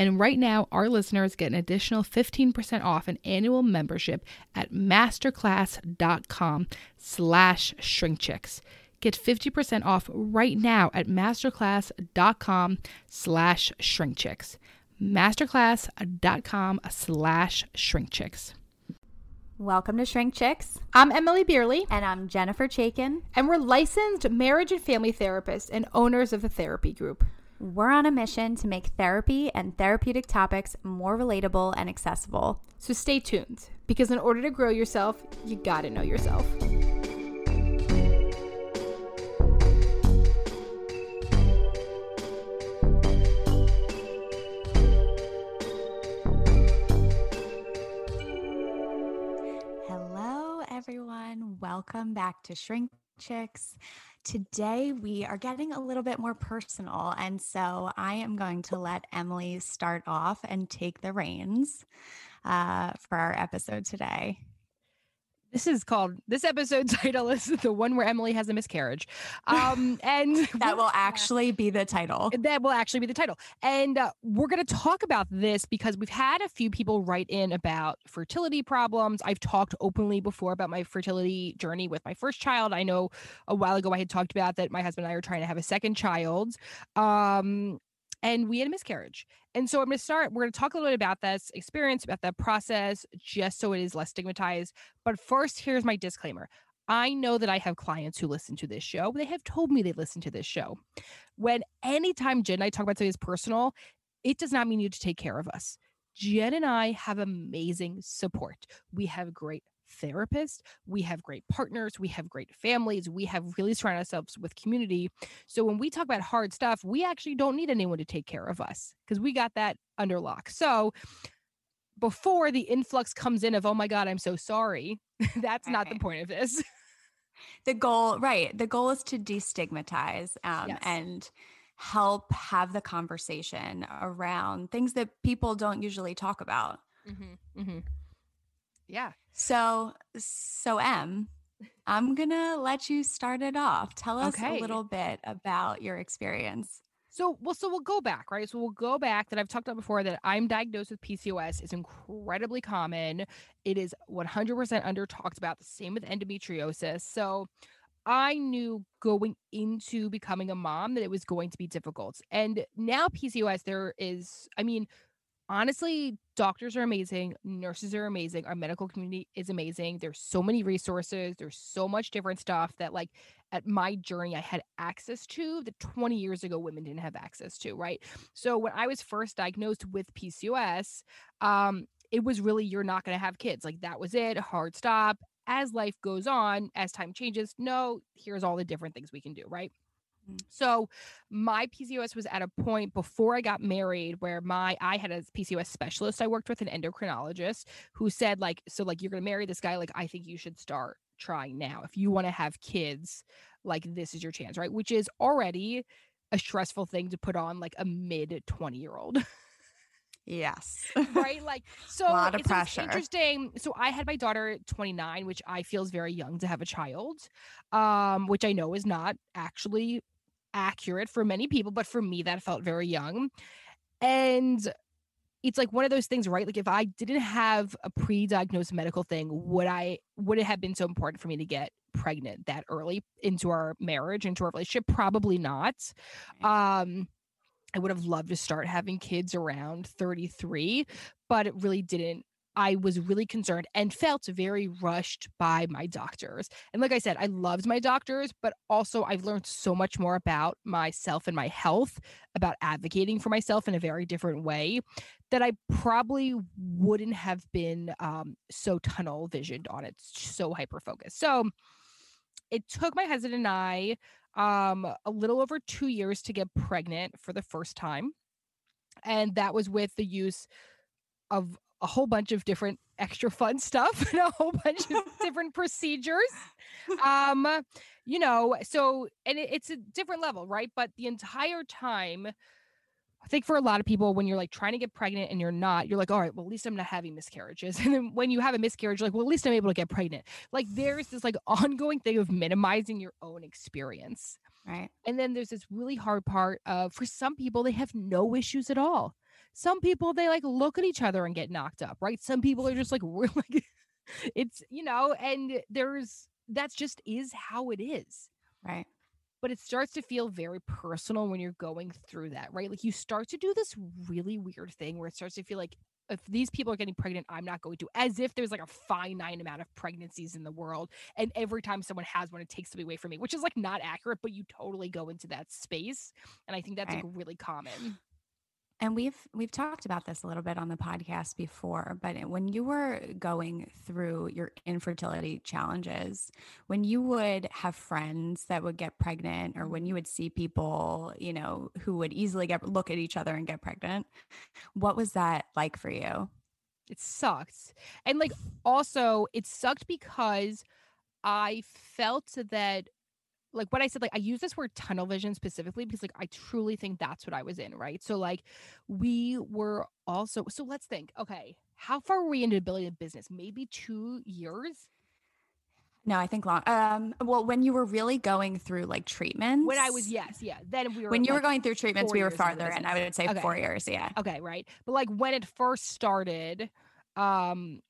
And right now, our listeners get an additional 15% off an annual membership at masterclass.com slash shrinkchicks. Get 50% off right now at masterclass.com slash shrinkchicks. Masterclass.com slash shrinkchicks. Welcome to Shrink Chicks. I'm Emmalee Bierly. And I'm Jennifer Chaikin. And we're licensed marriage and family therapists and owners of the therapy group. We're on a mission to make therapy and therapeutic topics more relatable and accessible. So stay tuned, because in order to grow yourself, you gotta know yourself. Hello, everyone. Welcome back to Shrink Chicks. Today, we are getting a little bit more personal. And so I am going to let Emmalee start off and take the reins uh, for our episode today. This is called this episode title is the one where Emmalee has a miscarriage. Um and that will actually be the title. That will actually be the title. And uh, we're going to talk about this because we've had a few people write in about fertility problems. I've talked openly before about my fertility journey with my first child. I know a while ago I had talked about that my husband and I are trying to have a second child. Um and we had a miscarriage. And so I'm going to start, we're going to talk a little bit about this experience, about that process, just so it is less stigmatized. But first, here's my disclaimer. I know that I have clients who listen to this show. They have told me they listen to this show. When anytime Jen and I talk about something that's personal, it does not mean you to take care of us. Jen and I have amazing support. We have great therapists, we have great partners, we have great families, we have really surrounded ourselves with community. So when we talk about hard stuff, we actually don't need anyone to take care of us because we got that under lock. So before the influx comes in of, oh my God, I'm so sorry, that's not the point of this. The goal, right. The goal is to destigmatize um, yes. and help have the conversation around things that people don't usually talk about. Mm-hmm, mm-hmm. Yeah. So, so M, I'm gonna let you start it off. Tell us okay. a little bit about your experience. So, well, so we'll go back, right? So we'll go back that I've talked about before that I'm diagnosed with PCOS is incredibly common. It is 100% under talked about. The same with endometriosis. So I knew going into becoming a mom that it was going to be difficult. And now PCOS, there is, I mean, honestly, doctors are amazing, nurses are amazing, our medical community is amazing. There's so many resources, there's so much different stuff that like at my journey I had access to that 20 years ago women didn't have access to, right? So when I was first diagnosed with PCOS, um it was really you're not going to have kids. Like that was it, hard stop. As life goes on, as time changes, no, here's all the different things we can do, right? Mm. So my PCOS was at a point before I got married where my I had a PCOS specialist I worked with an endocrinologist who said like so like you're going to marry this guy like I think you should start trying now if you want to have kids like this is your chance right which is already a stressful thing to put on like a mid 20 year old. Yes. right? Like, so, a lot of it's pressure. interesting. So, I had my daughter 29, which I feel is very young to have a child, um, which I know is not actually accurate for many people, but for me, that felt very young. And it's like one of those things, right? Like, if I didn't have a pre diagnosed medical thing, would I, would it have been so important for me to get pregnant that early into our marriage, into our relationship? Probably not. Um, I would have loved to start having kids around 33, but it really didn't. I was really concerned and felt very rushed by my doctors. And like I said, I loved my doctors, but also I've learned so much more about myself and my health, about advocating for myself in a very different way that I probably wouldn't have been um, so tunnel visioned on it, so hyper focused. So it took my husband and I um a little over 2 years to get pregnant for the first time and that was with the use of a whole bunch of different extra fun stuff and a whole bunch of different procedures um you know so and it, it's a different level right but the entire time I think for a lot of people, when you're like trying to get pregnant and you're not, you're like, all right, well, at least I'm not having miscarriages. And then when you have a miscarriage, you're like, well, at least I'm able to get pregnant. Like there's this like ongoing thing of minimizing your own experience. Right. And then there's this really hard part of for some people, they have no issues at all. Some people, they like look at each other and get knocked up, right? Some people are just like, really, it's, you know, and there's, that's just is how it is Right. but it starts to feel very personal when you're going through that, right? Like you start to do this really weird thing where it starts to feel like if these people are getting pregnant, I'm not going to, as if there's like a finite amount of pregnancies in the world. And every time someone has one, it takes something away from me, which is like not accurate, but you totally go into that space. And I think that's like really common. And we've we've talked about this a little bit on the podcast before, but when you were going through your infertility challenges, when you would have friends that would get pregnant or when you mm-hmm. would see people, you know, who would easily get look at each other and get pregnant, what was that like for you? It sucked. And like also it sucked because I felt that like what I said, like I use this word tunnel vision specifically because like I truly think that's what I was in, right? So like we were also so let's think, okay, how far were we into building a business? Maybe two years? No, I think long. Um, well, when you were really going through like treatments, When I was, yes, yeah. Then we were when you were going through treatments, we were years into the farther in. I would say Okay. four years. Yeah. Okay, right. But like when it first started, um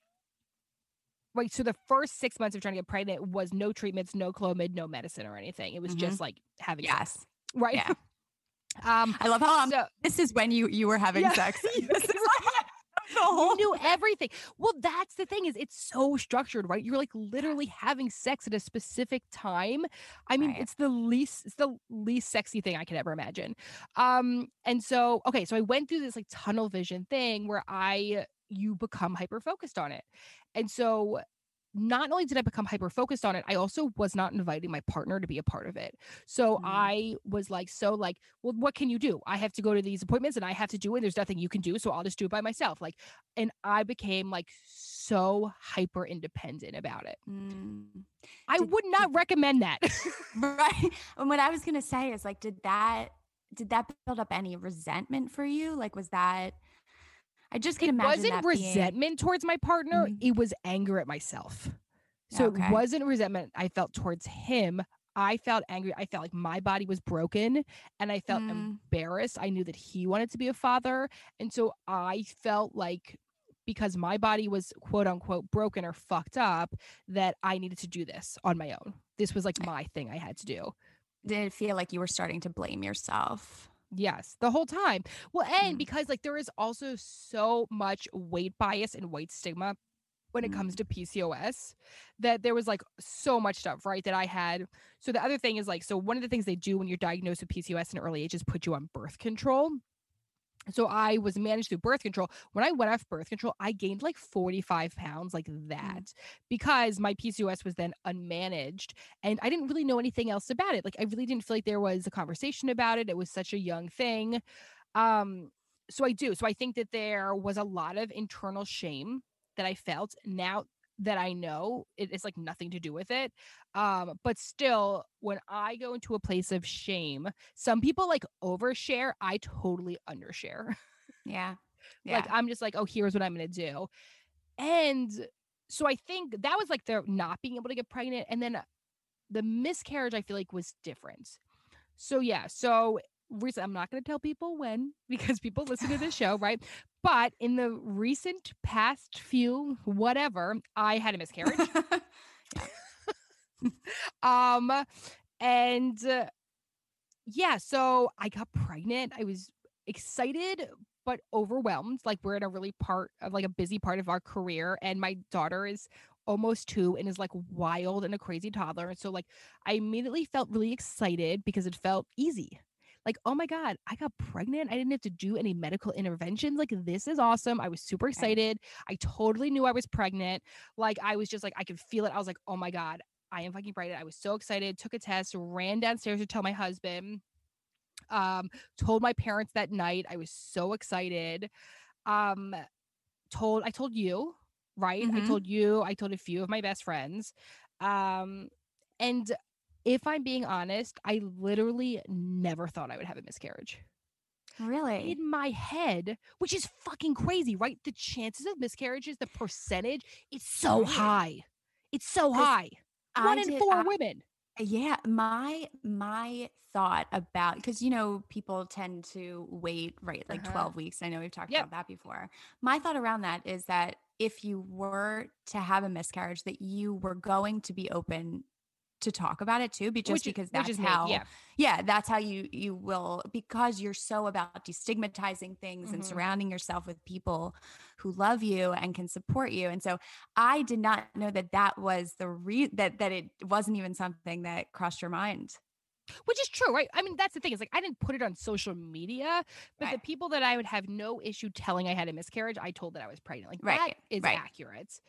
right, so the first six months of trying to get pregnant was no treatments, no Clomid, no medicine or anything. It was Mhm. just like having sex, right? Yeah. um I love how um, so this is when you you were having Yeah, sex. This is like you knew everything. Well, that's the thing is it's so structured, right? You're like literally having sex at a specific time. I mean, Right. it's the least it's the least sexy thing I could ever imagine. Um and so okay, so I went through this like tunnel vision thing where I you become hyper focused on it. And so not only did I become hyper focused on it, I also was not inviting my partner to be a part of it. So Mm. I was like, so like, well, what can you do? I have to go to these appointments and I have to do it. There's nothing you can do. So I'll just do it by myself. Like, and I became like so hyper independent about it. Mm. I Did- would not recommend that. right. And what I was gonna say is like, did that did that build up any resentment for you? Like, was that? I just can it imagine It wasn't that being- resentment towards my partner. Mhm. It was anger at myself. So Okay. it wasn't resentment I felt towards him. I felt angry. I felt like my body was broken and I felt Mm. embarrassed. I knew that he wanted to be a father. And so I felt like because my body was quote unquote broken or fucked up, that I needed to do this on my own. This was like my thing I had to do. Did it feel like you were starting to blame yourself? Yes, the whole time. Well, and Mm. because like there is also so much weight bias and weight stigma when it comes to PCOS that there was like so much stuff, right? That I had. So the other thing is like, so one of the things they do when you're diagnosed with PCOS in early age is put you on birth control. So I was managed through birth control. When I went off birth control, I gained like 45 pounds, like that, because my PCOS was then unmanaged and I didn't really know anything else about it. Like I really didn't feel like there was a conversation about it. It was such a young thing. Um, so I do. So I think that there was a lot of internal shame that I felt. Now that I know it is like nothing to do with it. Um, but still, when I go into a place of shame, some people like overshare. I totally undershare. Yeah. yeah. Like I'm just like, oh, here's what I'm gonna do. And so I think that was like the not being able to get pregnant. And then the miscarriage, I feel like was different. So yeah, so recent I'm not gonna tell people when because people listen to this show, right? But in the recent past few, whatever, I had a miscarriage. um and uh, yeah, so I got pregnant. I was excited but overwhelmed. Like we're in a really part of like a busy part of our career, and my daughter is almost two and is like wild and a crazy toddler. And so like I immediately felt really excited because it felt easy. Like, oh my God, I got pregnant. I didn't have to do any medical interventions. Like, this is awesome. I was super excited. I totally knew I was pregnant. Like, I was just like, I could feel it. I was like, oh my God, I am fucking pregnant. I was so excited, took a test, ran downstairs to tell my husband um told my parents that night i was so excited um told i told you right Mhm. i told you i told a few of my best friends um and if i'm being honest i literally never thought i would have a miscarriage really? in my head which is fucking crazy right the chances of miscarriages the percentage it's so high it's so high I one in four I- women Yeah, my my thought about because you know people tend to wait right like Uh-huh. 12 weeks. I know we've talked Yep. about that before. My thought around that is that if you were to have a miscarriage that you were going to be open to talk about it too, be- just which, because which that's is me, how yeah yeah, that's how you you will because you're so about destigmatizing things and Mhm. surrounding yourself with people who love you and can support you. And so I did not know that that was the re that that it wasn't even something that crossed your mind. which is true, right? I mean, that's the thing. Is like I didn't put it on social media, but the people that I would have no issue telling I had a miscarriage, I told that I was pregnant. Like Right, that is right. accurate.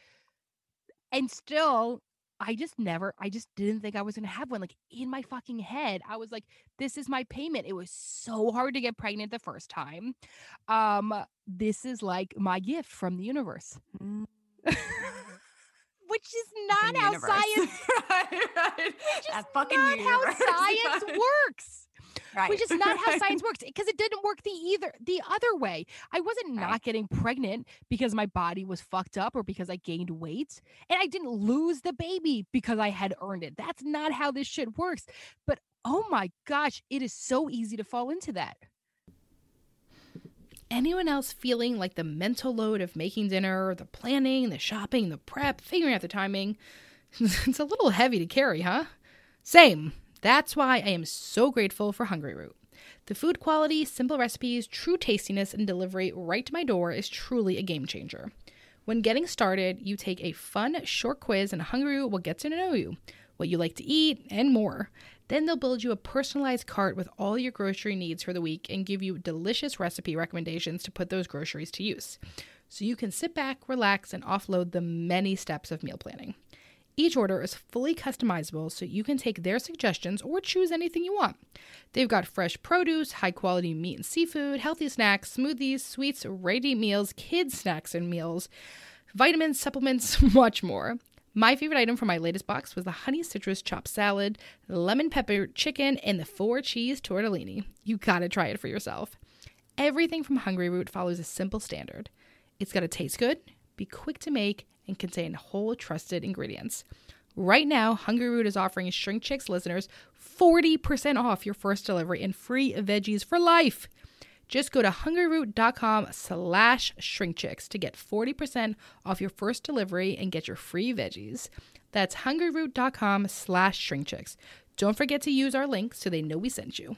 And still, I just never, I just didn't think I was gonna have one. Like in my fucking head, I was like, "This is my payment." It was so hard to get pregnant the first time. Um, this is like my gift from the universe, Mm, which is not how universe. science. right, right. Which is not how science works. Right. which is not how science works because it didn't work the either the other way. I wasn't not getting pregnant because my body was fucked up or because I gained weight, and I didn't lose the baby because I had earned it. That's not how this shit works. But oh my gosh, it is so easy to fall into that. Anyone else feeling like the mental load of making dinner, the planning, the shopping, the prep, figuring out the timing? it's a little heavy to carry, huh? Same. That's why I am so grateful for Hungryroot. The food quality, simple recipes, true tastiness, and delivery right to my door is truly a game changer. When getting started, you take a fun, short quiz, and Hungryroot will get to know you, what you like to eat, and more. Then they'll build you a personalized cart with all your grocery needs for the week and give you delicious recipe recommendations to put those groceries to use. So you can sit back, relax, and offload the many steps of meal planning. Each order is fully customizable so you can take their suggestions or choose anything you want. They've got fresh produce, high quality meat and seafood, healthy snacks, smoothies, sweets, ready meals, kids' snacks and meals, vitamins, supplements, much more. My favorite item from my latest box was the honey citrus chopped salad, lemon pepper chicken, and the four cheese tortellini. You gotta try it for yourself. Everything from Hungryroot follows a simple standard. It's gotta taste good, be quick to make, and contain whole trusted ingredients. Right now, Hungryroot is offering Shrink Chicks listeners 40% off your first delivery and free veggies for life. Just go to hungryroot.com slash shrinkchicks to get 40% off your first delivery and get your free veggies. That's hungryroot.com slash shrinkchicks. Don't forget to use our link so they know we sent you.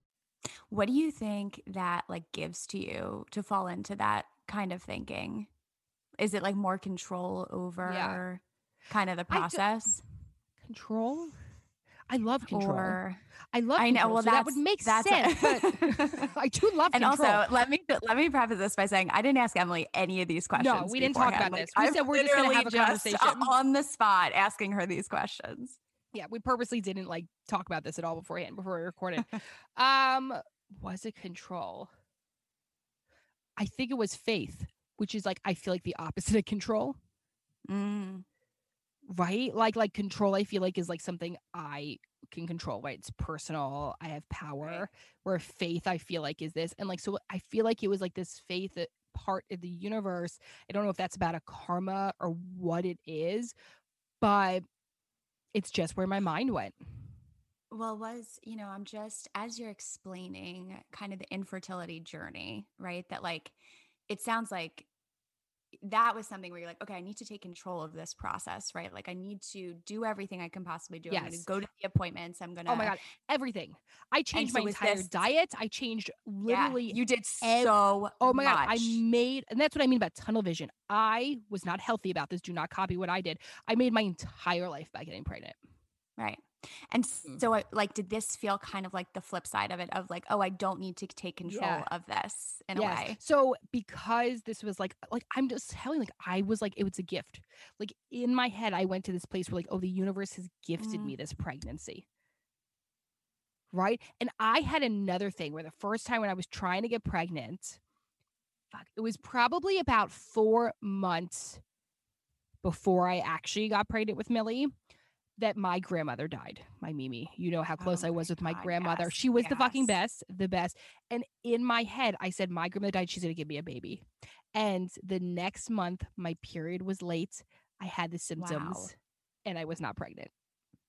What do you think that like gives to you to fall into that kind of thinking? Is it like more control over kind of the process? Control. I love control. Or I love. I know. control, Well, so that would make sense. I do love control. and control. also let me let me preface this by saying I didn't ask Emmalee any of these questions. No, we didn't talk about Like, this. We I'm said we're just gonna have a conversation. on the spot asking her these questions. Yeah, we purposely didn't like talk about this at all beforehand before we recorded. um, was it control? I think it was faith, which is like I feel like the opposite of control, Mm, right? Like like control, I feel like is like something I can control, right? It's personal. I have power. Where faith, I feel like is this, and like so, I feel like it was like this faith that part of the universe. I don't know if that's about a karma or what it is, but it's just where my mind went. Well, was, you know, I'm just, as you're explaining kind of the infertility journey, right? That like, it sounds like that was something where you're like, okay, I need to take control of this process, right? Like, I need to do everything I can possibly do. I'm going to Yes. go to the appointments. I'm going to, Oh my god, everything. I changed my entire this- diet. I changed literally you did ev- so Oh my god, I made and that's what I mean about tunnel vision. I was not healthy about this. Do not copy what I did. I made my entire life by getting pregnant. Right. And Mm. so, I, like, did this feel kind of like the flip side of it of like, oh, I don't need to take control Yeah. of this in a Yes. way? So because this was like like I'm just telling like I was like it was a gift. Like in my head I went to this place where like oh the universe has gifted Mm. me this pregnancy. Right? And I had another thing where the first time when I was trying to get pregnant fuck it was probably about 4 months before I actually got pregnant with Millie that my grandmother died, my Mimi. You know how close Oh I was with my God, grandmother. yes, She was the fucking best, the best. And in my head, I said, My grandmother died. She's going to give me a baby. And the next month, my period was late. I had the symptoms and I was not pregnant.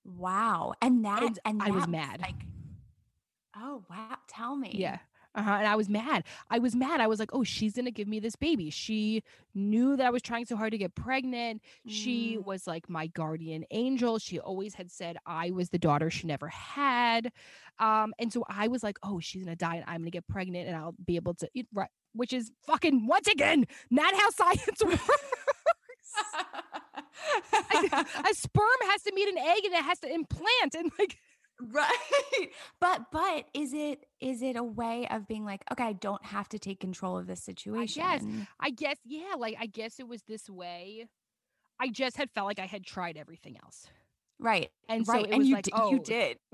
Wow. And that, And and, I was that mad. Like, oh, wow. Tell me. Yeah. Uh-huh. And I was mad. I was mad. I was like, oh, she's going to give me this baby. She knew that I was trying so hard to get pregnant. She Mm. was like my guardian angel. She always had said I was the daughter she never had. Um, and so I was like, oh, she's going to die and I'm going to get pregnant and I'll be able to eat right. Which is fucking once again not how science works. a sperm has to meet an egg and it has to implant and like right. But, but is it, is it a way of being like, okay, I don't have to take control of this situation? Yes i guess, yeah, like I guess it was this way. I just had felt like I had tried everything else. Right. And so right. it and was you, like, di- oh, you did.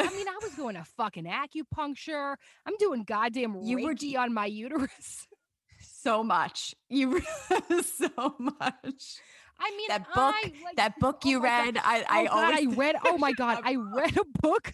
I mean, I was going to fucking acupuncture. I'm doing goddamn You were Reiki on my uterus. so much. You so much. I mean, That book- I, like, That book oh you God. read, I, Oh I God, I read. Oh my god, I read a book.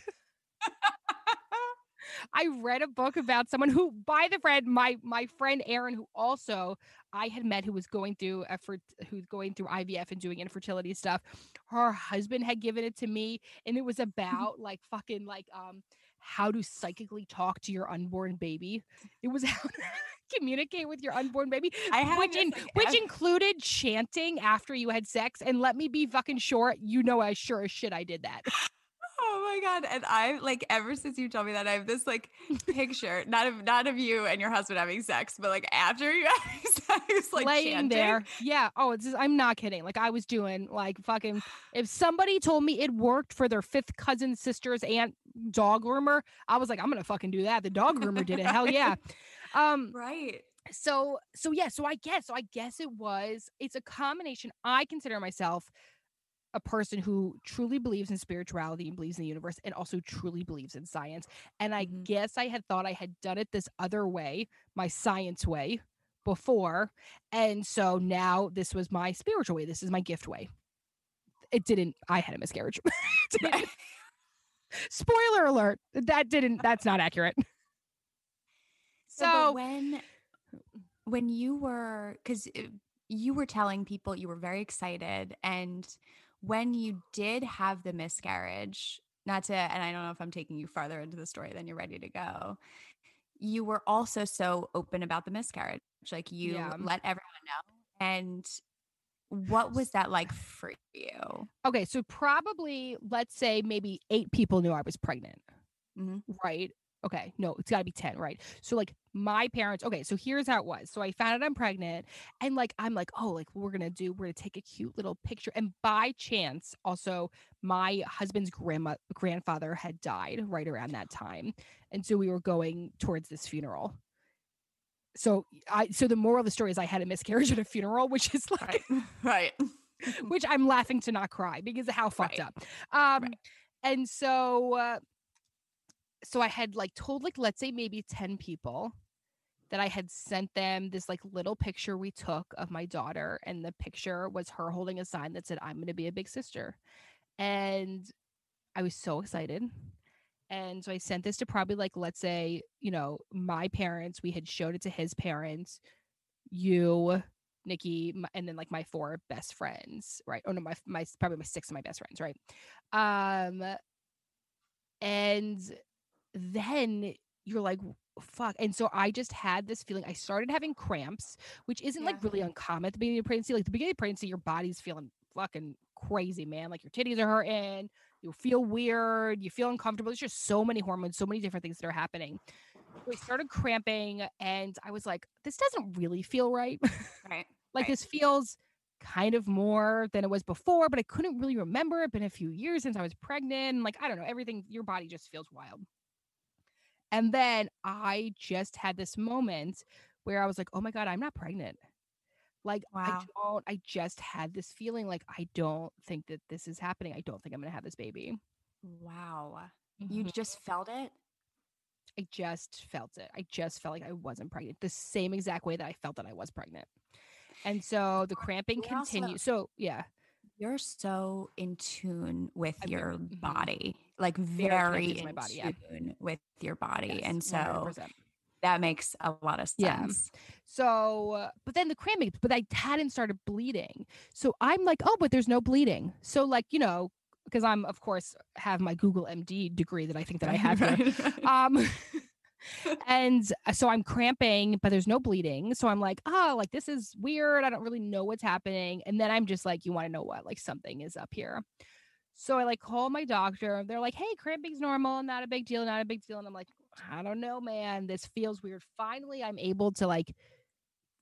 I read a book about someone who, by the friend, my my friend Erin, who also I had met, who was going through effort, who's going through IVF and doing infertility stuff. Her husband had given it to me, and it was about like fucking like um how to psychically talk to your unborn baby. It was how communicate with your unborn baby which in, which included chanting after you had sex. And let me be fucking sure, you know, I sure as shit I did that. Oh my god! And I like ever since you told me that I have this like picture, not of not of you and your husband having sex, but like after you having sex, like laying chanting. there. Yeah. Oh, it's just, I'm not kidding. Like I was doing like fucking. If somebody told me it worked for their fifth cousin, sister's aunt, dog groomer, I was like, I'm gonna fucking do that. The dog groomer did it. Hell yeah. Um. Right. so so yeah so i guess so i guess it was it's a combination i consider myself a person who truly believes in spirituality and believes in the universe and also truly believes in science. And I Mhm. guess I had thought I had done it this other way, my science way before. And so now this was my spiritual way. This is my gift way. It didn't, I had a miscarriage. Spoiler alert. That didn't, that's not accurate. So, when when you were because you were telling people you were very excited, and when you did have the miscarriage, not to, and I don't know if I'm taking you farther into the story than you're ready to go. You were also so open about the miscarriage, like you Yeah. let everyone know. And what was that like for you? Okay. So probably, let's say maybe eight people knew I was pregnant. Mhm. right? Okay, no, it's got to be 10, right? So, like, my parents, okay, so here's how it was. So, I found out I'm pregnant, and like, I'm like, oh, like, we're gonna do, we're gonna take a cute little picture. And by chance, also, my husband's grandma, grandfather had died right around that time. And so, we were going towards this funeral. So, I, so the moral of the story is I had a miscarriage at a funeral, which is like, right. which I'm laughing to not cry because of how fucked Right. up. Um, Right. and so, uh, so I had like told like let's say maybe ten people that I had sent them this like little picture we took of my daughter, and the picture was her holding a sign that said "I'm going to be a big sister," and I was so excited. And so I sent this to probably like let's say you know my parents. We had showed it to his parents, you, Nikki, and then like my four best friends, right? Oh no, my my probably my six of my best friends, right? Um, and then you're like, fuck. And so I just had this feeling. I started having cramps, which isn't like really uncommon at the beginning of pregnancy. Like the beginning of pregnancy, your body's feeling fucking crazy, man. Like your titties are hurting, you feel weird, you feel uncomfortable. There's just so many hormones, so many different things that are happening. I started cramping, and I was like, this doesn't really feel right. Right. like Right. this feels kind of more than it was before, but I couldn't really remember. It's been a few years since I was pregnant. and, Like, I don't know, everything, your body just feels wild. And then I just had this moment where I was like, oh my God, I'm not pregnant. Like, I don't, I just had this feeling like, I don't think that this is happening. I don't think I'm going to have this baby. Wow. You Mhm. just felt it? I just felt it. I just felt like I wasn't pregnant, the same exact way that I felt that I was pregnant. And so the cramping continued. So, yeah. You're so in tune with I'm your mhm. body, like Very very, in body, yeah. tune with your body. Yes, and so 100%. that makes a lot of Yeah. sense. So, uh, but then the cramping, but I hadn't started bleeding. So I'm like, oh, but there's no bleeding. So, like, you know, because I'm, of course, have my Google MD degree that I think that I have here. Um, and uh, so I'm cramping, but there's no bleeding. So I'm like, oh, like this is weird. I don't really know what's happening. And then I'm just like, you want to know what? Like something is up here. So I like call my doctor. They're like, hey, cramping's normal, not a big deal, not a big deal. And I'm like, I don't know, man. This feels weird. Finally, I'm able to like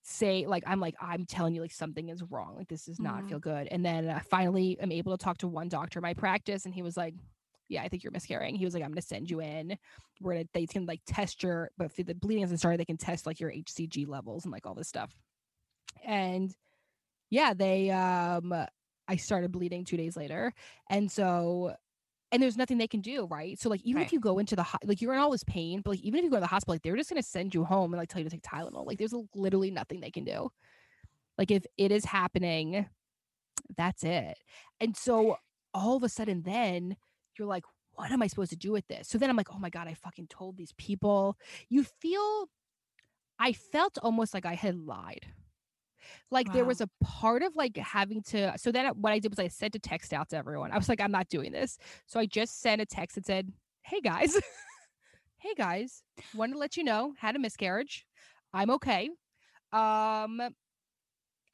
say, like, I'm like, I'm telling you, like, something is wrong. Like, this does not Mhm. feel good. And then I finally am able to talk to one doctor in my practice, and he was like, yeah, I think you're miscarrying. He was like, I'm gonna send you in. We're gonna they can like test your, but if the bleeding hasn't started, they can test like your HCG levels and like all this stuff. And yeah, they um I started bleeding two days later. And so and there's nothing they can do, right? So like even if you go into the ho- like you're in all this pain, but like even if you go to the hospital, like they're just gonna send you home and like tell you to take Tylenol. Like there's literally nothing they can do. Like if it is happening, that's it. And so all of a sudden then you're like, what am I supposed to do with this? So then I'm like, oh my God, I fucking told these people. You feel, I felt almost like I had lied. Like there was a part of like having to. So then what I did was I sent a text out to everyone. I was like, I'm not doing this. So I just sent a text that said, hey guys, hey guys, wanted to let you know, had a miscarriage. I'm okay. Um,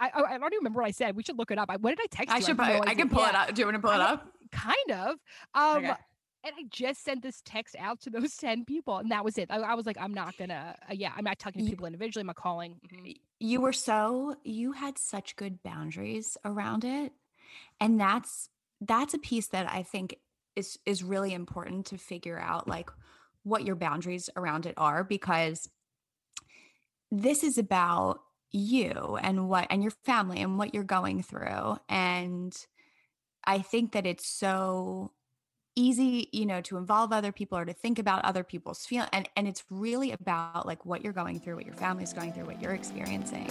I, I, I don't even remember what I said. We should look it up. I, what did I text? I you? should. have pu- no I can pull it up. Do you want to pull it up? Kind of. Um, Okay. and I just sent this text out to those 10 people, and that was it. I, I was like, I'm not gonna, uh, yeah, I'm not talking to people individually. I'm not calling. Mhm. You were so. You had such good boundaries around it, and that's that's a piece that I think is is really important to figure out, like what your boundaries around it are, because this is about you and what and your family and what you're going through and I think that it's so easy, you know, to involve other people or to think about other people's feel and and it's really about like what you're going through, what your family's going through, what you're experiencing.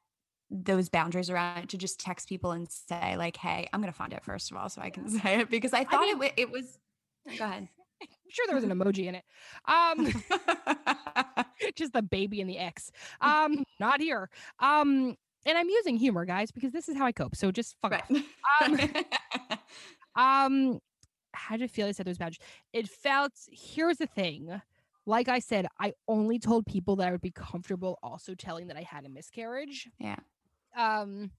those boundaries around it to just text people and say like hey i'm going to find it first of all so i can say it because i thought I mean, it, it was go ahead. I'm sure there was an emoji in it. Um just the baby and the x. Um not here. Um and i'm using humor guys because this is how i cope so just fuck right. off um, um how did it feel i said those boundaries? It felt here's the thing like I said, I only told people that I would be comfortable also telling that I had a miscarriage. Yeah. Um,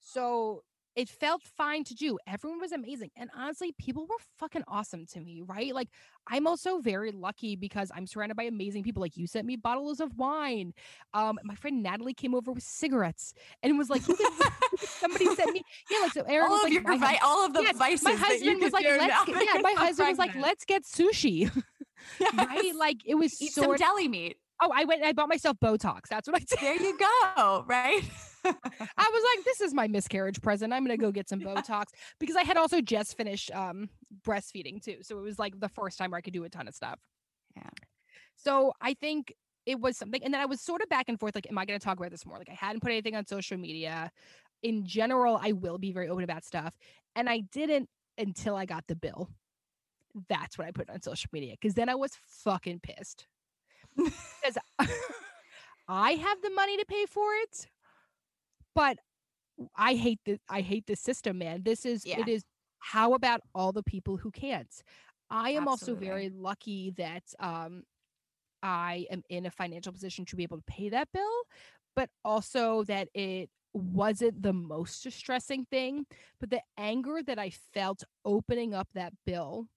so it felt fine to do. Everyone was amazing. And honestly, people were fucking awesome to me, right? Like, I'm also very lucky because I'm surrounded by amazing people. Like, you sent me bottles of wine. Um, my friend Natalie came over with cigarettes and was like, somebody sent me, yeah, like, so Aaron all was of like, your, vi- all of the yeah, vices. My husband was like, let's get, yeah, my husband was like, let's get sushi. Yes. right? Like, it was Eat some deli meat. Oh, I went and I bought myself Botox. That's what I did. There you go. Right. I was like, this is my miscarriage present. I'm gonna go get some Botox because I had also just finished um breastfeeding too. So it was like the first time where I could do a ton of stuff. Yeah. So I think it was something, and then I was sort of back and forth. Like, am I gonna talk about this more? Like, I hadn't put anything on social media. In general, I will be very open about stuff. And I didn't until I got the bill. That's what I put on social media. Cause then I was fucking pissed because I have the money to pay for it, but I hate the I hate the system, man. This is Yeah. it is how about all the people who can't? I am also very lucky that um I am in a financial position to be able to pay that bill, but also that it wasn't the most distressing thing. But the anger that I felt opening up that bill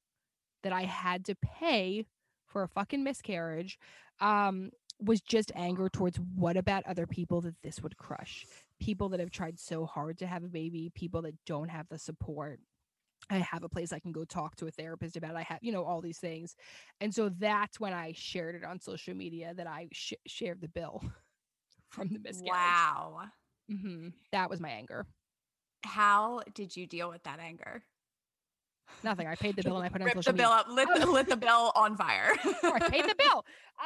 that I had to pay for a fucking miscarriage um, was just anger towards what about other people that this would crush? People that have tried so hard to have a baby, people that don't have the support. I have a place I can go talk to a therapist about. I have, you know, all these things. And so that's when I shared it on social media that I sh- shared the bill from the miscarriage. Wow. hmm That was my anger. How did you deal with that anger? Nothing. I paid the bill and I put it on social the bill media. up, lit the, lit the bill on fire. I paid the bill.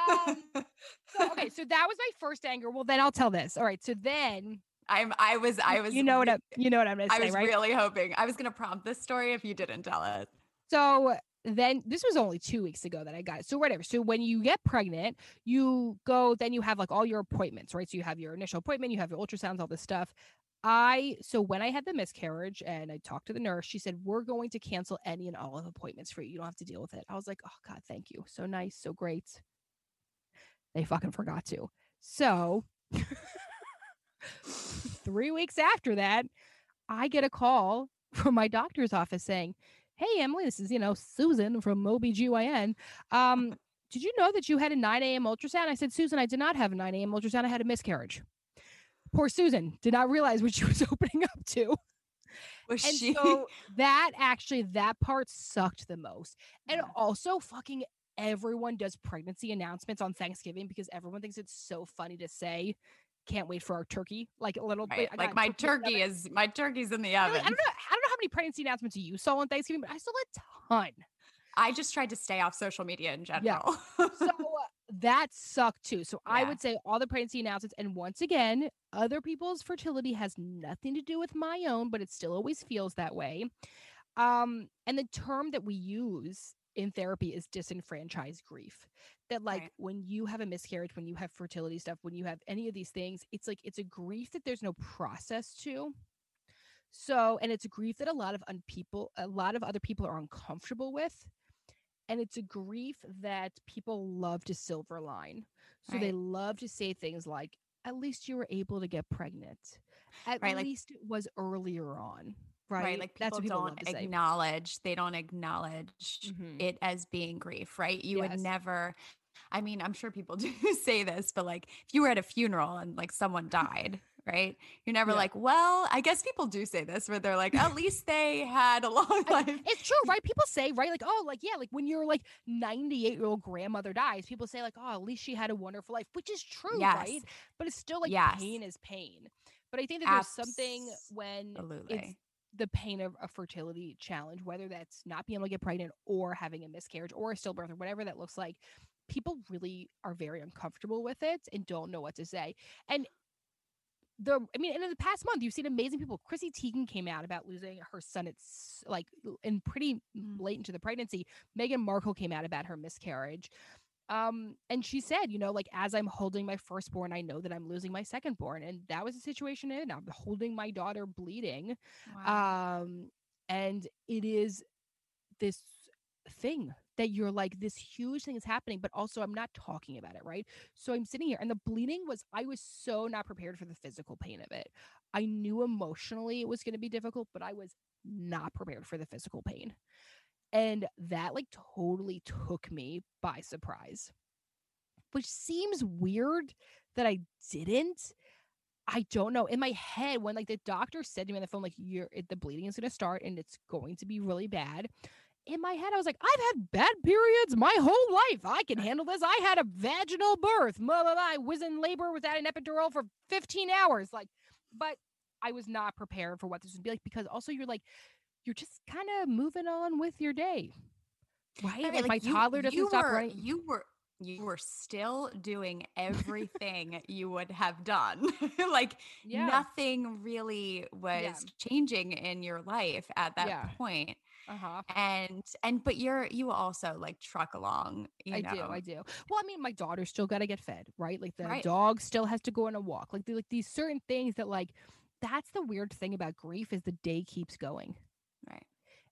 Um, so, okay, so that was my first anger. Well, then I'll tell this. All right, so then I'm. I was. I was. you know what I, you know what I'm gonna say. I was right? really hoping. I was going to prompt this story if you didn't tell it. So then this was only two weeks ago that I got it. So whatever. So when you get pregnant, you go, then you have like all your appointments, right? So you have your initial appointment, you have your ultrasounds, all this stuff. I so when I had the miscarriage and I talked to the nurse, she said, We're going to cancel any and all of appointments for you. You don't have to deal with it. I was like, Oh God, thank you. So nice, so great. They fucking forgot to. So three weeks after that, I get a call from my doctor's office saying, Hey, Emmalee, this is, you know, Susan from OBGYN. Um, did you know that you had a 9 a.m. ultrasound? I said, Susan, I did not have a 9 a.m. ultrasound. I had a miscarriage. Poor Susan did not realize what she was opening up to. Was And she? so that actually, that part sucked the most. And Yeah. also, fucking everyone does pregnancy announcements on Thanksgiving because everyone thinks it's so funny to say, can't wait for our turkey. Like a little Right, I Like my turkey in the oven. turkey is my turkey's in the oven. I don't know. I don't know how many pregnancy announcements you saw on Thanksgiving, but I saw a ton. I just tried to stay off social media in Yeah. general. So uh, that sucked too. So I would say all the pregnancy announcements, and once again, other people's fertility has nothing to do with my own, but it still always feels that way. Um, and the term that we use in therapy is disenfranchised grief. That like Right. when you have a miscarriage, when you have fertility stuff, when you have any of these things, it's like it's a grief that there's no process to. So, and it's a grief that a lot of un- people, a lot of other people are uncomfortable with. And it's a grief that people love to silver line. So they love to say things like, at least you were able to get pregnant. At Right, like- least it was earlier on. Right. right. Like people, That's what people love don't to say. acknowledge, they don't acknowledge Mhm. it as being grief, right? You Yes. would never I mean, I'm sure people do say this, but like if you were at a funeral and like someone died, right? You're never Yeah. like, well, I guess people do say this where they're like, at least they had a long I- life. it's true, right? People say, right? Like, oh, like, yeah, like when your like 98 year old grandmother dies, people say, like, oh, at least she had a wonderful life, which is true, Yes. right? But it's still like Yes. pain is pain. But I think that there's something when it's the pain of a fertility challenge, whether that's not being able to get pregnant or having a miscarriage or a stillbirth or whatever that looks like, people really are very uncomfortable with it and don't know what to say. And the, I mean, and in the past month, you've seen amazing people. Chrissy Teigen came out about losing her son. It's like in pretty Mm. late into the pregnancy. Meghan Markle came out about her miscarriage. Um, and she said, you know, like as I'm holding my firstborn, I know that I'm losing my secondborn. And that was the situation in. I'm holding my daughter bleeding Wow. um and it is this thing that you're like this huge thing is happening but also i'm not talking about it right so i'm sitting here and the bleeding was i was so not prepared for the physical pain of it i knew emotionally it was going to be difficult but i was not prepared for the physical pain and that like totally took me by surprise which seems weird that i didn't I don't know. In my head, when like the doctor said to me on the phone, like you're the bleeding is going to start and it's going to be really bad. In my head, I was like, I've had bad periods my whole life. I can handle this. I had a vaginal birth. Blah, blah, blah. I was in labor without an epidural for 15 hours. Like, but I was not prepared for what this would be like because also you're like, you're just kind of moving on with your day. Right? I mean, like, my you- toddler doesn't you stop were, running. You were you were still doing everything you would have done. like Yeah. nothing really was changing in your life at that Yeah. point. Uh-huh. And and but you're you also like truck along. You I know? do, I do. Well, I mean, my daughter still got to get fed, right? Like the Right. dog still has to go on a walk. Like, like these certain things that, like, that's the weird thing about grief is the day keeps going. Right.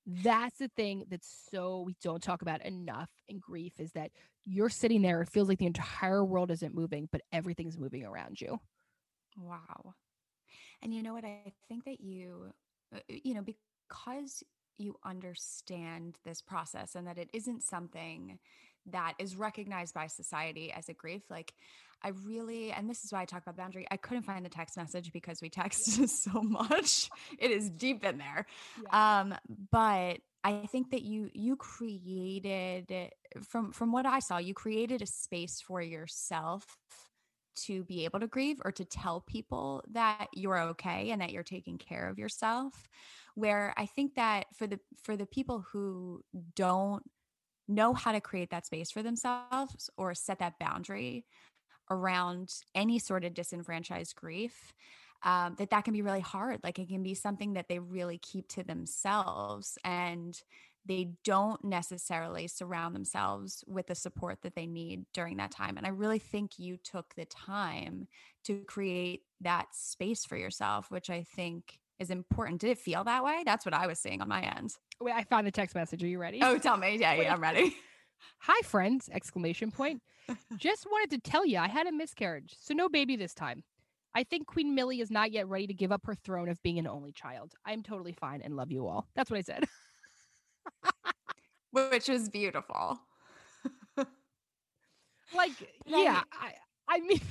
That's the thing that's so we don't talk about enough in grief is that you're sitting there. It feels like the entire world isn't moving, but everything's moving around you. Wow. And you know what? I think that you, uh, you know, because you understand this process and that it isn't something that is recognized by society as a grief, like I really, and this is why I talk about boundary. I couldn't find the text message because we text so much. It is deep in there. Um, but I think that you you created from from what I saw, you created a space for yourself to be able to grieve or to tell people that you're okay and that you're taking care of yourself where i think that for the for the people who don't know how to create that space for themselves or set that boundary around any sort of disenfranchised grief um, that that can be really hard. Like it can be something that they really keep to themselves. And they don't necessarily surround themselves with the support that they need during that time. And I really think you took the time to create that space for yourself, which I think is important. Did it feel that way? That's what I was seeing on my end. Wait, I found the text message. Are you ready? Oh, tell me. Yeah, yeah, I'm ready. Hi, friends! Exclamation point. Just wanted to tell you I had a miscarriage, so no baby this time. I think Queen Millie is not yet ready to give up her throne of being an only child. I'm totally fine and love you all. That's what I said. Which was beautiful. like, yeah, I, I mean,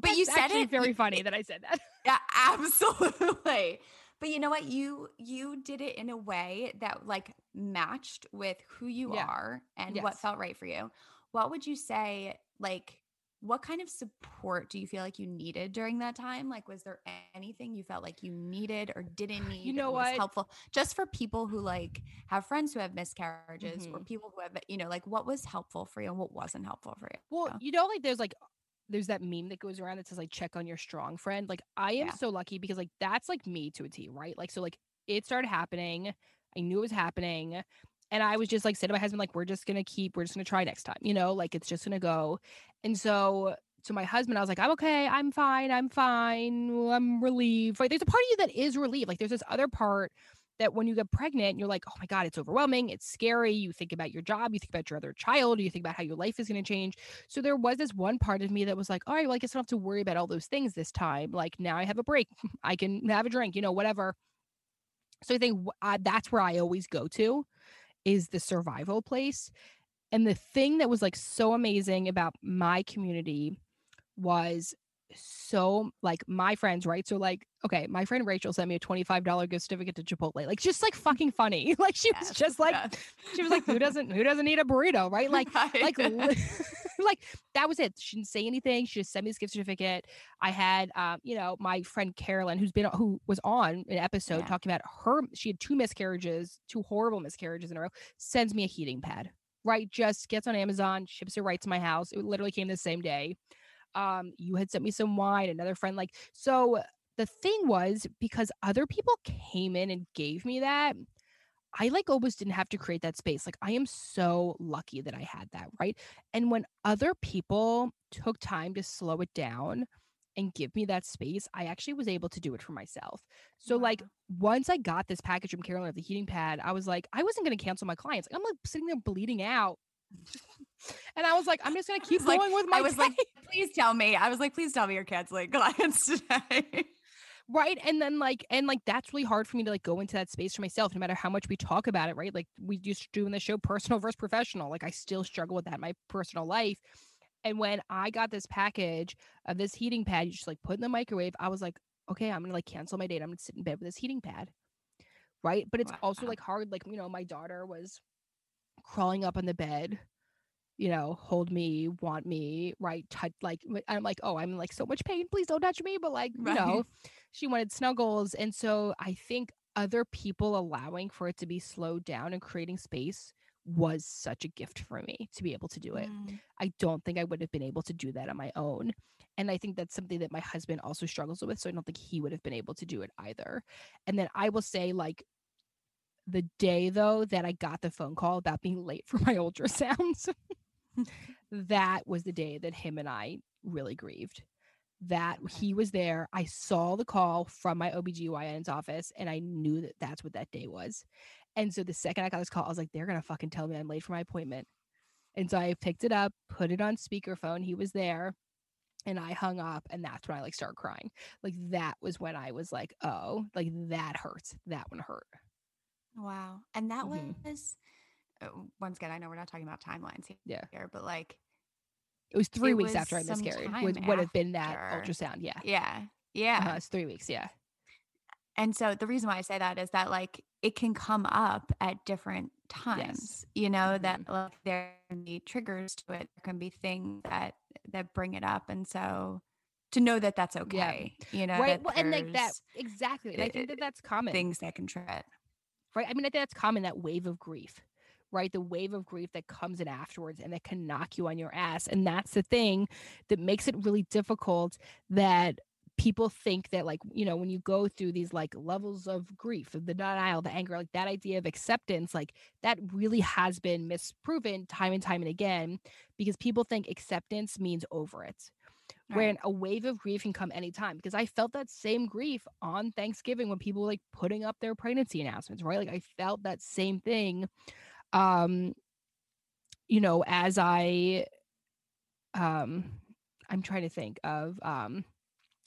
But you said it very funny that I said that. Yeah, absolutely. But you know what? Mm. You you did it in a way that like matched with who you Yeah. are and what felt right for you. What would you say like what kind of support do you feel like you needed during that time? Like was there anything you felt like you needed or didn't need You know or was what? helpful just for people who like have friends who have miscarriages or Mhm. people who have you know like what was helpful for you and what wasn't helpful for you? Well, you know, like there's like there's that meme that goes around that says like check on your strong friend. Like I am Yeah. so lucky because like that's like me to a T, right? Like so like it started happening. I knew it was happening. And I was just like said to my husband, like, we're just gonna keep, we're just gonna try next time, you know, like it's just gonna go. And so to my husband, I was like, I'm okay, I'm fine, I'm fine, I'm relieved. Right. There's a part of you that is relieved. Like there's this other part that when you get pregnant, you're like, oh my God, it's overwhelming. It's scary. You think about your job, you think about your other child, you think about how your life is going to change. So there was this one part of me that was like, all right, well, I guess I don't have to worry about all those things this time. Like now I have a break. I can have a drink, you know, whatever. So I think uh, that's where I always go to is the survival place. And the thing that was like so amazing about my community was so like my friends, right? So like, okay, my friend Rachel sent me a $25 gift certificate to Chipotle. Like just like fucking funny. Like she was Yes, just like yes. she was like, who doesn't who doesn't need a burrito, right? Like Right. like like that was it. She didn't say anything. She just sent me this gift certificate. I had um, you know, my friend Carolyn, who's been who was on an episode Yeah. talking about her she had two miscarriages, two horrible miscarriages in a row, sends me a heating pad. Right, just gets on Amazon, ships it right to my house. It literally came the same day. Um, you had sent me some wine, another friend, like so the thing was because other people came in and gave me that, I like almost didn't have to create that space. Like I am so lucky that I had that, right? And when other people took time to slow it down and give me that space, I actually was able to do it for myself. So like once I got this package from Carolyn of the heating pad, I was like, I wasn't gonna cancel my clients. I'm like sitting there bleeding out. and I was like, I'm just gonna keep was like- going with my I was like, please tell me. I was like, please tell me you're canceling clients today. right and then like and like that's really hard for me to like go into that space for myself no matter how much we talk about it right like we just do in the show personal versus professional like i still struggle with that in my personal life and when i got this package of this heating pad you just like put in the microwave i was like okay i'm gonna like cancel my date i'm gonna sit in bed with this heating pad right but it's also like hard like you know my daughter was crawling up on the bed you know, hold me, want me, right? Touch, like, I'm like, oh, I'm in, like so much pain. Please don't touch me. But like, you know, she wanted snuggles. And so I think other people allowing for it to be slowed down and creating space was such a gift for me to be able to do it. Mm, I don't think I would have been able to do that on my own. And I think that's something that my husband also struggles with. So I don't think he would have been able to do it either. And then I will say, like, the day though that I got the phone call about being late for my ultrasounds, that was the day that him and I really grieved. That he was there. I saw the call from my OBGYN's office and I knew that that's what that day was. And so the second I got this call, I was like, they're going to fucking tell me I'm late for my appointment. And so I picked it up, put it on speakerphone. He was there and I hung up and that's when I like started crying. Like that was when I was like, oh, like that hurts. That one hurt. Wow. And that Mhm. was uh, once again, I know we're not talking about timelines Yeah. here, but like It was three It weeks was after I miscarried. Would would have been that ultrasound. Yeah. yeah. Yeah. Uh-huh, it's three weeks. Yeah. And so the reason why I say that is that like it can come up at different times. You know, that mm-hmm. like there can be triggers to it. There can be things that that bring it up. And so to know that that's okay. You know, right. Well, and like that exactly. And I think that that's common. things that can trigger it. right? I mean, I think that's common that wave of grief, right? The wave of grief that comes in afterwards and that can knock you on your ass. And that's the thing that makes it really difficult that people think that, like, you know, when you go through these like levels of grief, the denial, the anger, like that idea of acceptance, like that really has been misproven time and time and again because people think acceptance means over it. Right. a wave of grief can come anytime because I felt that same grief on Thanksgiving when people were like putting up their pregnancy announcements, right? Like I felt that same thing um you know as I um I'm trying to think of um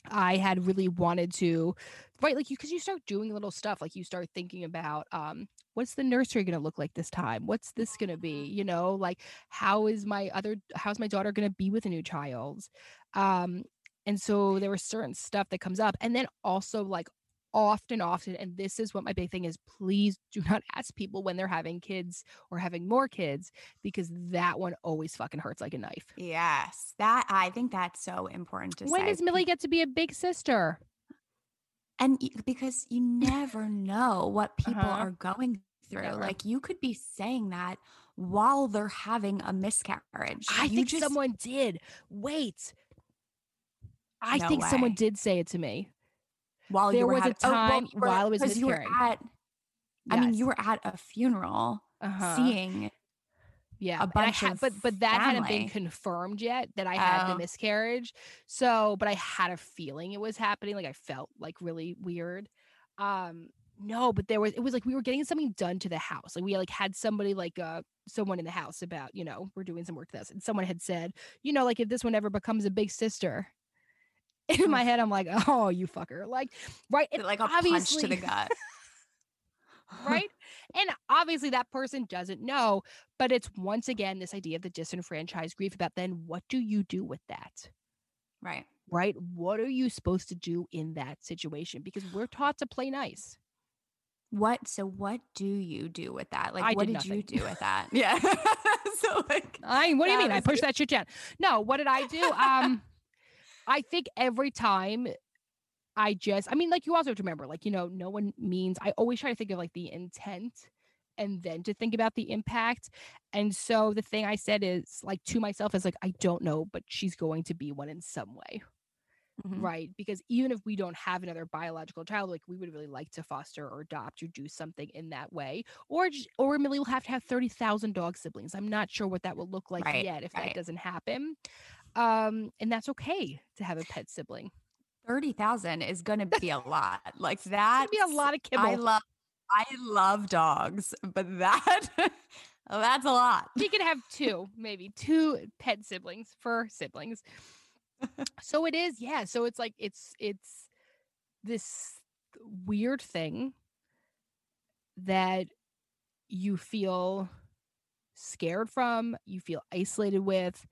I had really wanted to right like you because you start doing little stuff like you start thinking about um what's the nursery going to look like this time? What's this going to be you know like how is my other how's my daughter going to be with a new child? Um and so there was certain stuff that comes up and then also like often often and this is what my big thing is please do not ask people when they're having kids or having more kids because that one always fucking hurts like a knife Yes. That I think that's so important to when say. does millie get to be a big sister and because you never know what people Uh-huh. are going through Never. like you could be saying that while they're having a miscarriage I You think just- someone did. Wait. I No think someone did say it to me. While there you were was a oh, well, time were- while I was 'cause you were miscarrying. at i mean you were at a funeral uh-huh. seeing yeah, a bunch had- of but but that hadn't been confirmed yet that I had the Oh. miscarriage. So, but I had a feeling it was happening. Like I felt like really weird. Um, no, but there was it was like we were getting something done to the house. Like we like had somebody like uh someone in the house about you know we're doing some work to this, and someone had said you know like if this one ever becomes a big sister. In my head, I'm like, oh, you fucker! Like, right? like a punch to the gut right? and obviously that person doesn't know, but it's once again this idea of the disenfranchised grief about then what do you do with that? right Right? What are you supposed to do in that situation? Because we're taught to play nice. what so what do you do with that like I what did did, you do with that yeah so like I what do you mean? I pushed that shit down. No, what did I do? Um I think every time I just I mean like you also have to remember like you know no one means I always try to think of like the intent and then to think about the impact. And so the thing I said is like to myself is like I don't know but she's going to be one in some way. Mhm. Right? Because even if we don't have another biological child like we would really like to foster or adopt or do something in that way or or Millie will have to have 30,000 dog siblings. I'm not sure what that will look like Right, yet if right. that doesn't happen. Um and that's okay to have a pet sibling. 30,000 is going to be a lot like that be a lot of kibble. I love I love dogs, but that that's a lot. she could have two, maybe two pet siblings for siblings. so it is, yeah. So it's like it's it's this weird thing that you feel scared from, you feel isolated with.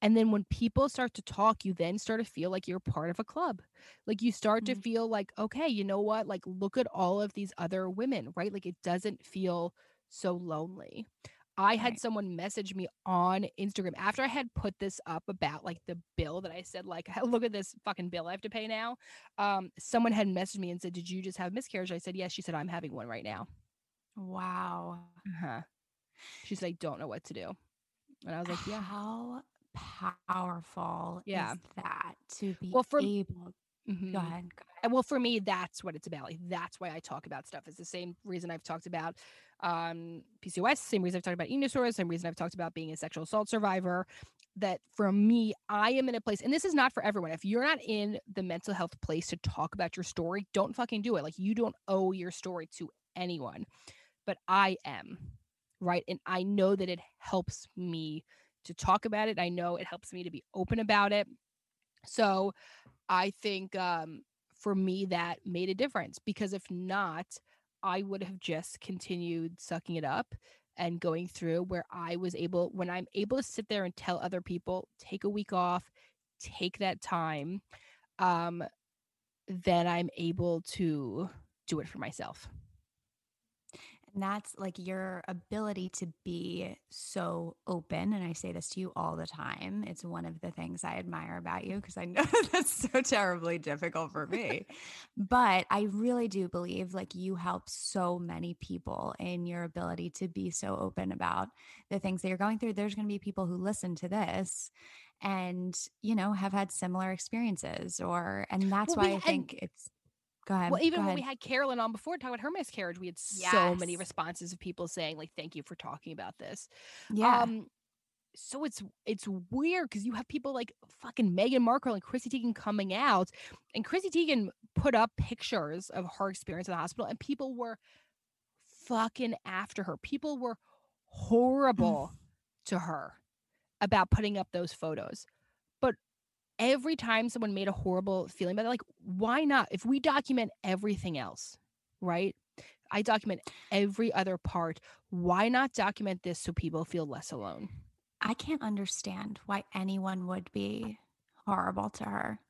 And then when people start to talk, you then start to feel like you're part of a club. Like you start to Mhm. feel like, okay, you know what? Like, look at all of these other women, right? Like, it doesn't feel so lonely. I had Right. someone message me on Instagram after I had put this up about like the bill that I said, like, look at this fucking bill I have to pay now. Um, someone had messaged me and said, Did you just have miscarriage? I said, Yes. She said, I'm having one right now. Wow. Uh-huh. She said, I don't know what to do. And I was like, Yeah. How powerful Yeah. is that to be Well, for- able Mhm. Go ahead. Go And well, for me, that's what it's about. Like that's why I talk about stuff. It's the same reason I've talked about um, PCOS, same reason I've talked about eating disorders, same reason I've talked about being a sexual assault survivor. That for me, I am in a place, and this is not for everyone. If you're not in the mental health place to talk about your story, don't fucking do it. Like you don't owe your story to anyone, but I am, right? And I know that it helps me to talk about it. I know it helps me to be open about it. So I think um, for me that made a difference because if not, I would have just continued sucking it up and going through where I was able, when I'm able to sit there and tell other people, take a week off, take that time, um, then I'm able to do it for myself. And that's like your ability to be so open. And I say this to you all the time. It's one of the things I admire about you because I know that's so terribly difficult for me. but I really do believe like you help so many people in your ability to be so open about the things that you're going through. There's going to be people who listen to this and, you know, have had similar experiences or, and that's Well, we why I had- think it's, go ahead. Well, even when we had Carolyn on before talking about her miscarriage, we had so many responses of people saying, like, thank you for talking about this. yeah. Um, so it's it's weird because you have people like fucking Meghan Markle and Chrissy Teigen coming out, and Chrissy Teigen put up pictures of her experience in the hospital, and people were fucking after her. People were horrible to her about putting up those photos. Every time someone made a horrible feeling about it, like, why not? If we document everything else, right? I document every other part. Why not document this so people feel less alone? I can't understand why anyone would be horrible to her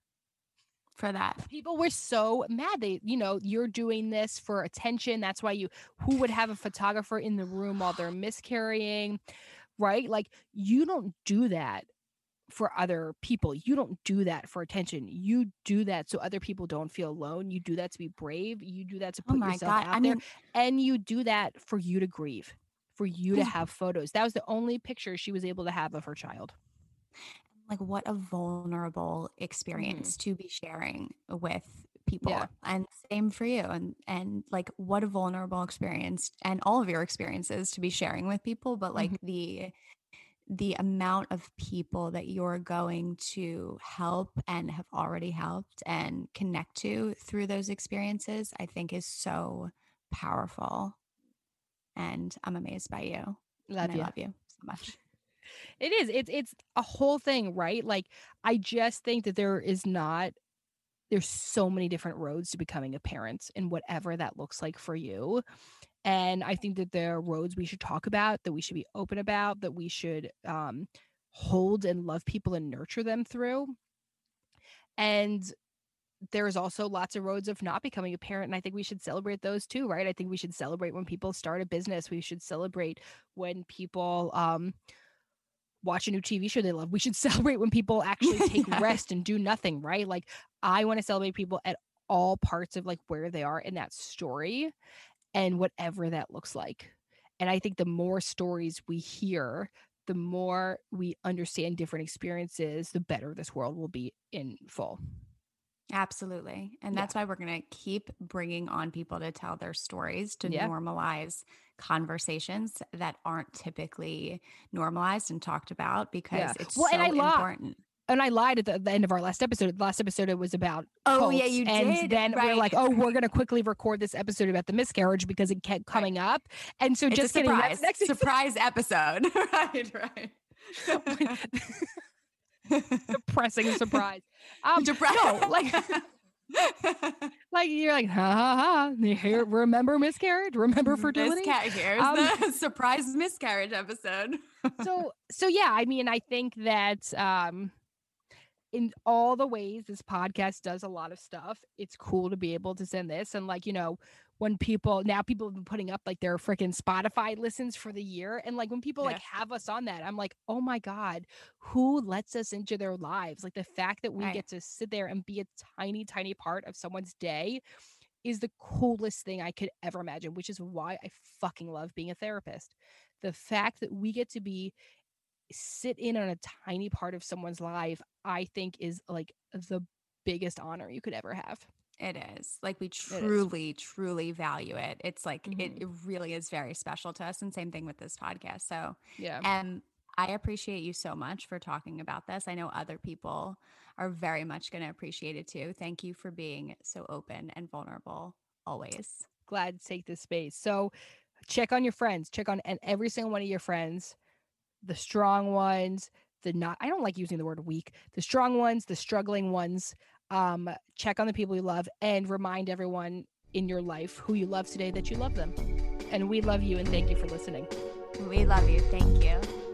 for that. People were so mad. They, you know, you're doing this for attention. That's why you, who would have a photographer in the room while they're miscarrying, right? Like, you don't do that for other people. You don't do that for attention. You do that so other people don't feel alone. You do that to be brave. You do that to Oh put my yourself God. out I there. mean, and you do that for you to grieve, for you to have photos. That was the only picture she was able to have of her child. like what a vulnerable mm-hmm. experience to be sharing with people. Yeah. And same for you. And and like what a vulnerable experience and all of your experiences to be sharing with people, but like mm-hmm. the the amount of people that you're going to help and have already helped and connect to through those experiences, I think is so powerful. And I'm amazed by you. Love you. I love you so much. It is. It's it's a whole thing, right? Like I just think that there is not there's so many different roads to becoming a parent and whatever that looks like for you. And I think that there are roads we should talk about, that we should be open about, that we should um hold and love people and nurture them through. And there's also lots of roads of not becoming a parent and i think we should celebrate those too right? I think we should celebrate when people start a business. We should celebrate when people um watch a new tv show they love. We should celebrate when people actually take Yeah. rest and do nothing right? Like i want to celebrate people at all parts of like where they are in that story and whatever that looks like and i think the more stories we hear the more we understand different experiences the better this world will be in full Absolutely. And Yeah. that's why we're going to keep bringing on people to tell their stories to Yeah. normalize conversations that aren't typically normalized and talked about because Yeah. it's Well, so and I lied. important. And I lied at the, the end of our last episode. The last episode it was about Oh, yeah, you and did. then we're like, oh, we're gonna quickly record this episode about the miscarriage because it kept coming up. And so It's just kidding. surprise. Next surprise episode. right, right. depressing surprise. Um, Depre- no, like like you're like ha ha ha. Hear, remember miscarriage? Remember fertility? Misca- here's Um, the surprise miscarriage episode. so so yeah i mean i think that um in all the ways this podcast does a lot of stuff it's cool to be able to send this and like you know when people now people have been putting up like their freaking spotify listens for the year and like when people like have us on that i'm like oh my god who lets us into their lives like the fact that we Right. get to sit there and be a tiny tiny part of someone's day is the coolest thing I could ever imagine, which is why I fucking love being a therapist. The fact that we get to be sit in on a tiny part of someone's life, I think is like the biggest honor you could ever have. It is. Like we truly, truly value it. It's like Mhm. it, it really is very special to us. And same thing with this podcast. So Yeah. and I appreciate you so much for talking about this. I know other people are very much going to appreciate it too. Thank you for being so open and vulnerable always. Glad to take this space. So check on your friends. Check on and every single one of your friends, the strong ones, the not I don't like using the word weak, the strong ones, the struggling ones. Um, check on the people you love and remind everyone in your life who you love today that you love them. And we love you and thank you for listening. We love you. Thank you.